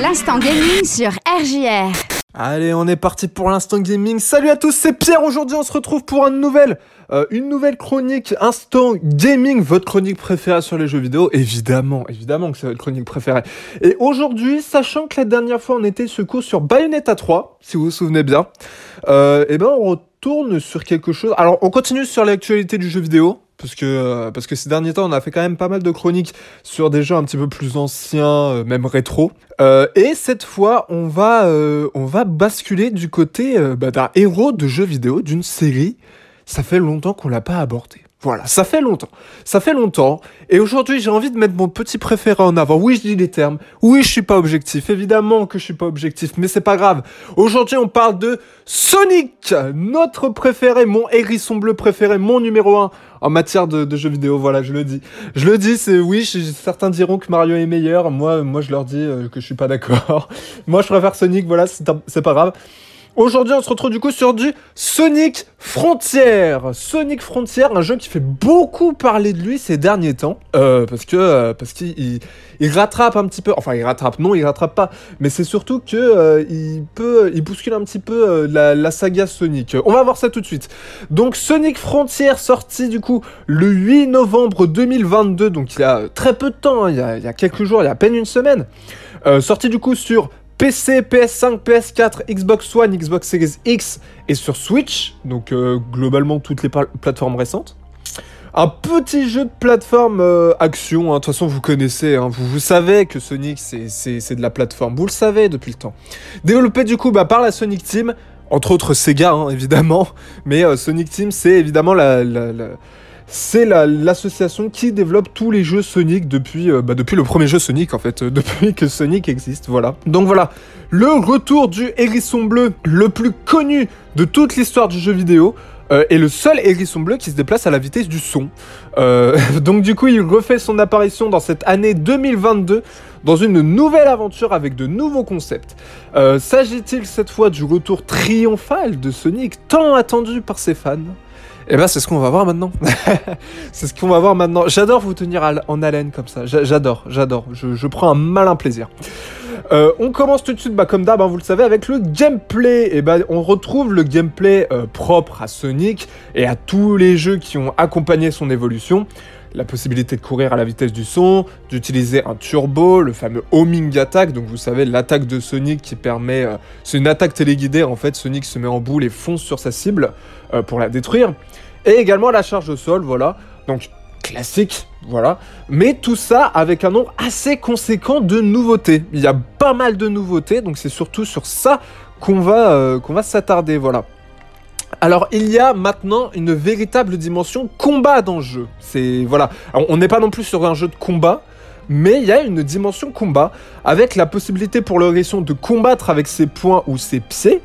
L'instant gaming sur RJR. Allez, on est parti pour l'instant gaming. Salut à tous, c'est Pierre. Aujourd'hui, on se retrouve pour une nouvelle, euh, une nouvelle chronique instant gaming, votre chronique préférée sur les jeux vidéo. Évidemment, évidemment que c'est votre chronique préférée. Et aujourd'hui, sachant que la dernière fois on était secours sur Bayonetta 3, si vous vous souvenez bien, euh, et ben on retourne sur quelque chose. Alors, on continue sur l'actualité du jeu vidéo parce que, euh, parce que ces derniers temps, on a fait quand même pas mal de chroniques sur des jeux un petit peu plus anciens, euh, même rétro. Euh, et cette fois, on va, on va basculer du côté bah, d'un héros de jeux vidéo, d'une série. Ça fait longtemps qu'on l'a pas abordé. Voilà, ça fait longtemps. Ça fait longtemps. Et aujourd'hui, j'ai envie de mettre mon petit préféré en avant. Oui, je dis les termes. Oui, je suis pas objectif. Évidemment que je suis pas objectif, mais c'est pas grave. Aujourd'hui, on parle de Sonic, notre préféré, mon hérisson bleu préféré, mon numéro 1 en matière de, jeux vidéo. Voilà, je le dis. Je le dis, c'est oui, certains diront que Mario est meilleur. Moi, moi, je leur dis euh, que je suis pas d'accord. moi, je préfère Sonic. Voilà, c'est pas grave. Aujourd'hui, on se retrouve du coup sur du Sonic Frontier. Sonic Frontier, un jeu qui fait beaucoup parler de lui ces derniers temps, euh, parce que euh, parce qu'il il, rattrape un petit peu. Enfin, il rattrape, non, il rattrape pas. Mais c'est surtout que euh, il peut, il bouscule un petit peu la, la, saga Sonic. On va voir ça tout de suite. Donc, Sonic Frontier sorti du coup le 8 novembre 2022. Donc, il y a très peu de temps. Hein, il, y a, il, y a, quelques jours, il y a à peine une semaine. sorti du coup sur PC, PS5, PS4, Xbox One, Xbox Series X et sur Switch, donc euh, globalement toutes les plateformes récentes. Un petit jeu de plateforme euh, action, hein. de toute façon vous connaissez, hein. vous, savez que Sonic c'est de la plateforme, vous le savez depuis le temps. Développé du coup bah, par la Sonic Team, entre autres Sega hein, évidemment, mais euh, Sonic Team c'est évidemment la c'est l'association qui développe tous les jeux Sonic depuis, euh, bah, le premier jeu Sonic en fait, euh, depuis que Sonic existe, voilà. Donc voilà, le retour du hérisson bleu le plus connu de toute l'histoire du jeu vidéo. Euh, et le seul hérisson bleu qui se déplace à la vitesse du son. donc du coup, il refait son apparition dans cette année 2022 dans une nouvelle aventure avec de nouveaux concepts. S'agit-il cette fois du retour triomphal de Sonic, tant attendu par ses fans? Eh ben c'est ce qu'on va voir maintenant. c'est ce qu'on va voir maintenant. J'adore vous tenir en haleine comme ça. J'adore, j'adore. Je, prends un malin plaisir. Euh, on commence tout de suite, bah, comme d'hab, hein, vous le savez, avec le gameplay. Et ben on retrouve le gameplay euh, propre à Sonic et à tous les jeux qui ont accompagné son évolution. La possibilité de courir à la vitesse du son, d'utiliser un turbo, le fameux homing attack, donc vous savez l'attaque de Sonic qui permet, euh, c'est une attaque téléguidée en fait, Sonic se met en boule et fonce sur sa cible pour la détruire. Et également la charge au sol, voilà. Donc classique, voilà. Mais tout ça avec un nombre assez conséquent de nouveautés. Il y a pas mal de nouveautés, donc c'est surtout sur ça qu'on va, euh, qu'on va s'attarder, voilà. Alors il y a maintenant une véritable dimension combat dans le jeu. C'est voilà, on n'est pas non plus sur un jeu de combat, mais il y a une dimension combat avec la possibilité pour le de combattre avec ses poings ou ses pieds,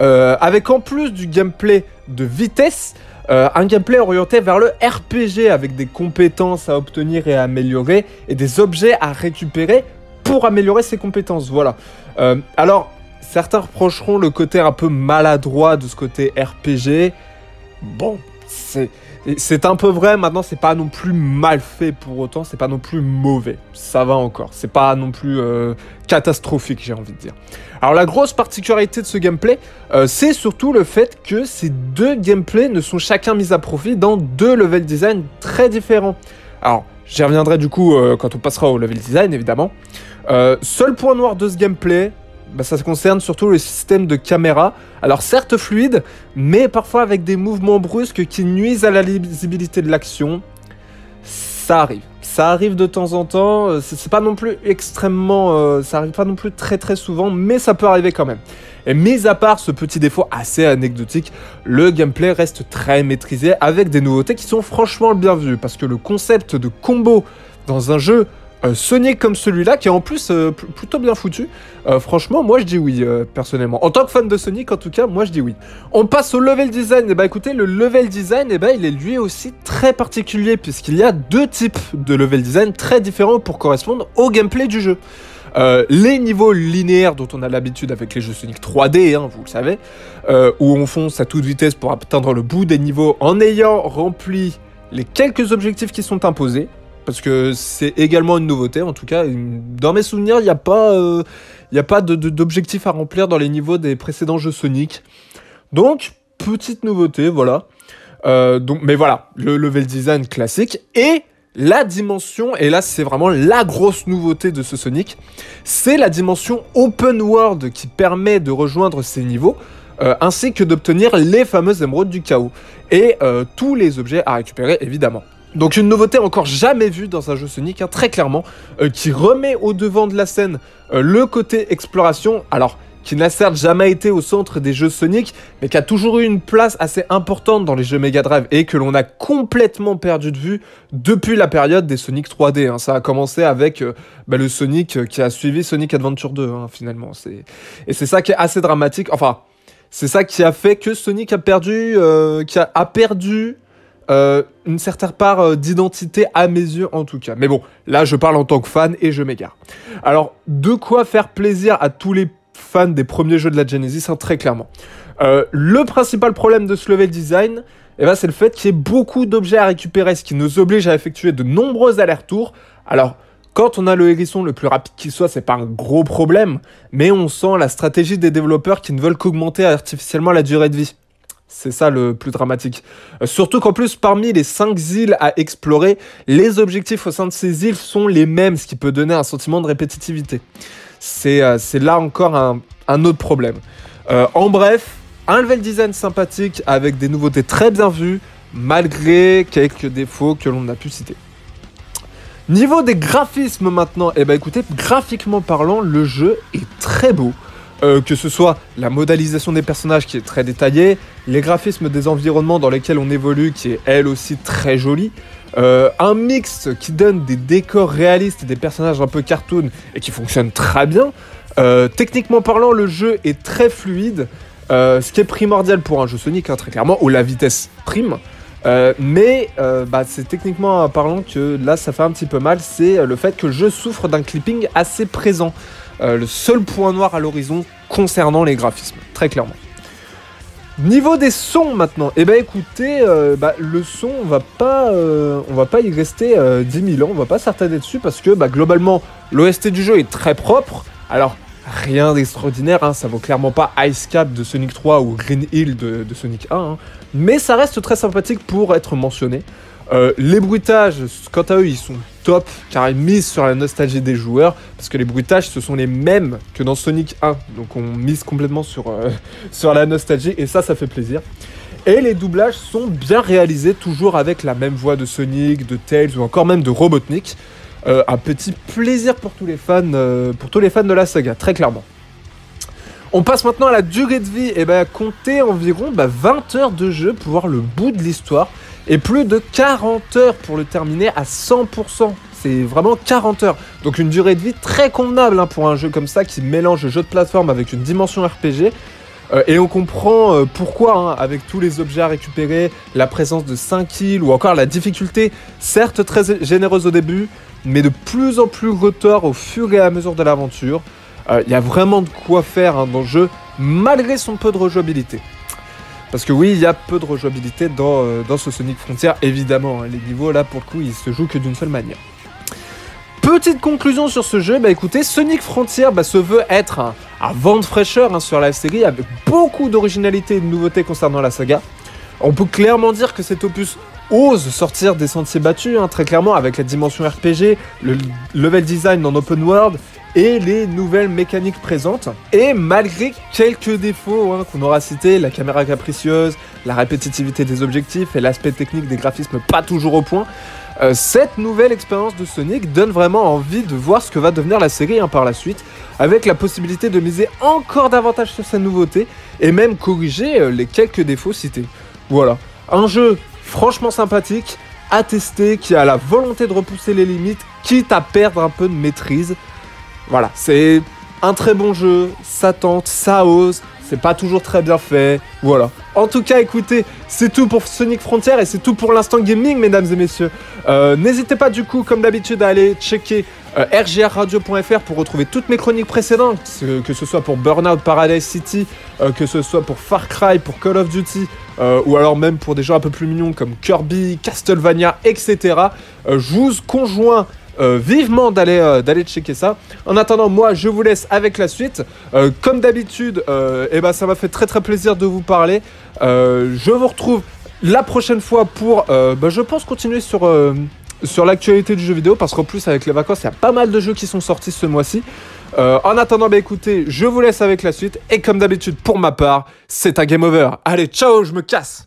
euh, avec en plus du gameplay de vitesse, euh, un gameplay orienté vers le RPG avec des compétences à obtenir et à améliorer et des objets à récupérer pour améliorer ses compétences. Voilà. Euh, alors, certains reprocheront le côté un peu maladroit de ce côté RPG. Bon, c'est un peu vrai, maintenant c'est pas non plus mal fait pour autant, c'est pas non plus mauvais. Ça va encore, c'est pas non plus euh, catastrophique j'ai envie de dire. Alors la grosse particularité de ce gameplay, euh, c'est surtout le fait que ces deux gameplays ne sont chacun mis à profit dans deux level design très différents. Alors j'y reviendrai du coup euh, quand on passera au level design évidemment. seul point noir de ce gameplay, bah, ça concerne surtout le système de caméra. Alors certes fluide, mais parfois avec des mouvements brusques qui nuisent à la lisibilité de l'action. Ça arrive. Ça arrive de temps en temps. Euh, c'est pas non plus extrêmement... Euh, ça arrive pas non plus très très souvent, mais ça peut arriver quand même. Et mis à part ce petit défaut assez anecdotique, le gameplay reste très maîtrisé avec des nouveautés qui sont franchement bien vues. Parce que le concept de combo dans un jeu euh, Sonic comme celui-là, qui est en plus euh, plutôt bien foutu. Euh, franchement, moi je dis oui, personnellement. En tant que fan de Sonic, en tout cas, moi je dis oui. On passe au level design. Et eh bah ben, écoutez, le level design, et eh ben, il est lui aussi très particulier, puisqu'il y a deux types de level design très différents pour correspondre au gameplay du jeu. les niveaux linéaires dont on a l'habitude avec les jeux Sonic 3D, hein, vous le savez, où on fonce à toute vitesse pour atteindre le bout des niveaux en ayant rempli les quelques objectifs qui sont imposés, parce que c'est également une nouveauté. En tout cas, dans mes souvenirs, il n'y a pas, euh, pas d'objectif à remplir dans les niveaux des précédents jeux Sonic. Donc, petite nouveauté, voilà. Euh, donc, mais voilà, le level design classique et la dimension, et là c'est vraiment la grosse nouveauté de ce Sonic, c'est la dimension open world qui permet de rejoindre ces niveaux. Euh, ainsi que d'obtenir les fameuses émeraudes du chaos et tous les objets à récupérer évidemment. Donc une nouveauté encore jamais vue dans un jeu Sonic, hein, très clairement, euh, qui remet au devant de la scène le côté exploration, alors qui n'a certes jamais été au centre des jeux Sonic, mais qui a toujours eu une place assez importante dans les jeux Mega Drive et que l'on a complètement perdu de vue depuis la période des Sonic 3D. Hein. Ça a commencé avec bah, le Sonic qui a suivi Sonic Adventure 2 hein, finalement. Et c'est ça qui est assez dramatique. Enfin, c'est ça qui a fait que Sonic a perdu, euh, qui a, perdu euh, une certaine part euh, d'identité à mes yeux en tout cas. Mais bon, là je parle en tant que fan et je m'égare. Alors, de quoi faire plaisir à tous les fans des premiers jeux de la Genesis, hein, très clairement. le principal problème de ce level design, eh ben, c'est le fait qu'il y ait beaucoup d'objets à récupérer, ce qui nous oblige à effectuer de nombreux allers-retours. Alors, quand on a le hérisson le plus rapide qu'il soit, c'est pas un gros problème, mais on sent la stratégie des développeurs qui ne veulent qu'augmenter artificiellement la durée de vie. C'est ça le plus dramatique. Euh, surtout qu'en plus, parmi les 5 îles à explorer, les objectifs au sein de ces îles sont les mêmes, ce qui peut donner un sentiment de répétitivité. C'est euh, là encore un, autre problème. Euh, en bref, un level design sympathique avec des nouveautés très bien vues, malgré quelques défauts que l'on a pu citer. Niveau des graphismes maintenant, eh ben écoutez, graphiquement parlant, le jeu est très beau. Euh, que ce soit la modélisation des personnages qui est très détaillée, les graphismes des environnements dans lesquels on évolue qui est elle aussi très jolie, euh, un mix qui donne des décors réalistes et des personnages un peu cartoon et qui fonctionne très bien. Euh, techniquement parlant, le jeu est très fluide, ce qui est primordial pour un jeu Sonic, hein, très clairement, où la vitesse prime. Mais bah, c'est techniquement parlant que là ça fait un petit peu mal, c'est le fait que je souffre d'un clipping assez présent. Le seul point noir à l'horizon concernant les graphismes, très clairement. Niveau des sons maintenant, et eh ben écoutez, bah, le son on va pas, on va pas y rester 10 000 ans, on va pas s'attarder dessus parce que bah, globalement l'OST du jeu est très propre. Alors rien d'extraordinaire, hein, ça vaut clairement pas Ice Cap de Sonic 3 ou Green Hill de, Sonic 1, hein. mais ça reste très sympathique pour être mentionné. Euh, les bruitages, quant à eux, ils sont top car ils misent sur la nostalgie des joueurs parce que les bruitages ce sont les mêmes que dans Sonic 1, donc on mise complètement sur, euh, sur la nostalgie et ça, ça fait plaisir. Et les doublages sont bien réalisés, toujours avec la même voix de Sonic, de Tails ou encore même de Robotnik. Euh, un petit plaisir pour tous les fans, euh, pour tous les fans de la saga, très clairement. On passe maintenant à la durée de vie, et eh ben comptez environ 20 bah, heures de jeu pour voir le bout de l'histoire, et plus de 40 heures pour le terminer à 100%. C'est vraiment 40 heures. Donc une durée de vie très convenable hein, pour un jeu comme ça qui mélange le jeu de plateforme avec une dimension RPG. Euh, et on comprend pourquoi, hein, avec tous les objets à récupérer, la présence de 5 kills ou encore la difficulté, certes très généreuse au début, mais de plus en plus retard au fur et à mesure de l'aventure. Il euh, y a vraiment de quoi faire hein, dans le jeu, malgré son peu de rejouabilité. Parce que oui, il y a peu de rejouabilité dans, euh, dans ce Sonic Frontier, évidemment. Hein. les niveaux, là, pour le coup, ils se jouent que d'une seule manière. Petite conclusion sur ce jeu, bah écoutez, Sonic Frontier bah, se veut être un, vent de fraîcheur hein, sur la série, avec beaucoup d'originalité et de nouveautés concernant la saga. On peut clairement dire que cet opus ose sortir des sentiers battus, hein, très clairement, avec la dimension RPG, le level design en open world et les nouvelles mécaniques présentes. Et malgré quelques défauts hein, qu'on aura cités, la caméra capricieuse, la répétitivité des objectifs et l'aspect technique des graphismes pas toujours au point, euh, cette nouvelle expérience de Sonic donne vraiment envie de voir ce que va devenir la série hein, par la suite, avec la possibilité de miser encore davantage sur sa nouveauté et même corriger euh, les quelques défauts cités. Voilà, un jeu franchement sympathique, à tester, qui a la volonté de repousser les limites, quitte à perdre un peu de maîtrise. Voilà, c'est un très bon jeu, ça tente, ça ose, c'est pas toujours très bien fait, voilà. En tout cas, écoutez, c'est tout pour Sonic Frontier et c'est tout pour l'instant gaming, mesdames et messieurs. Euh, n'hésitez pas du coup, comme d'habitude, à aller checker euh, rgrradio.fr pour retrouver toutes mes chroniques précédentes, que, ce soit pour Burnout Paradise City, euh, que ce soit pour Far Cry, pour Call of Duty, euh, ou alors même pour des jeux un peu plus mignons comme Kirby, Castlevania, etc. Je vous conjoins vivement d'aller euh, d'aller checker ça. En attendant, moi, je vous laisse avec la suite. Euh, comme d'habitude, euh, eh ben, ça m'a fait très très plaisir de vous parler. Euh, je vous retrouve la prochaine fois pour, euh, bah, je pense, continuer sur, euh, sur l'actualité du jeu vidéo, parce qu'en plus, avec les vacances, il y a pas mal de jeux qui sont sortis ce mois-ci. Euh, en attendant, bah, écoutez, je vous laisse avec la suite. Et comme d'habitude, pour ma part, c'est un game over. Allez, ciao, je me casse